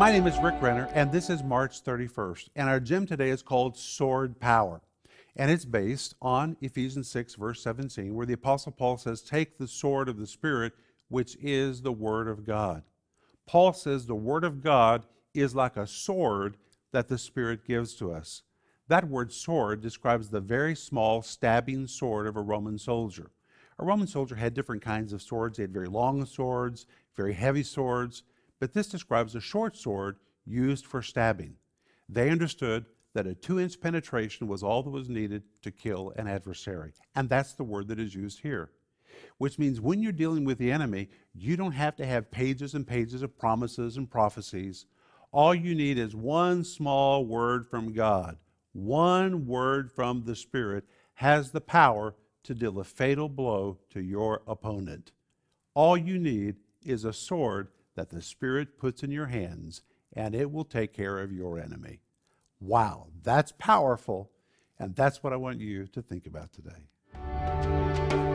My name is Rick Renner, and this is March 31st. And our gym today is called Sword Power. And it's based on Ephesians 6, verse 17, where the Apostle Paul says, Take the sword of the Spirit, which is the Word of God. Paul says the Word of God is like a sword that the Spirit gives to us. That word sword describes the very small stabbing sword of a Roman soldier. A Roman soldier had different kinds of swords. They had very long swords, very heavy swords, but this describes a short sword used for stabbing. They understood that a two inch penetration was all that was needed to kill an adversary. And that's the word that is used here. Which means when you're dealing with the enemy, you don't have to have pages and pages of promises and prophecies. All you need is one small word from God. One word from the Spirit has the power to deal a fatal blow to your opponent. All you need is a sword that the Spirit puts in your hands, and it will take care of your enemy. Wow, that's powerful. And that's what I want you to think about today.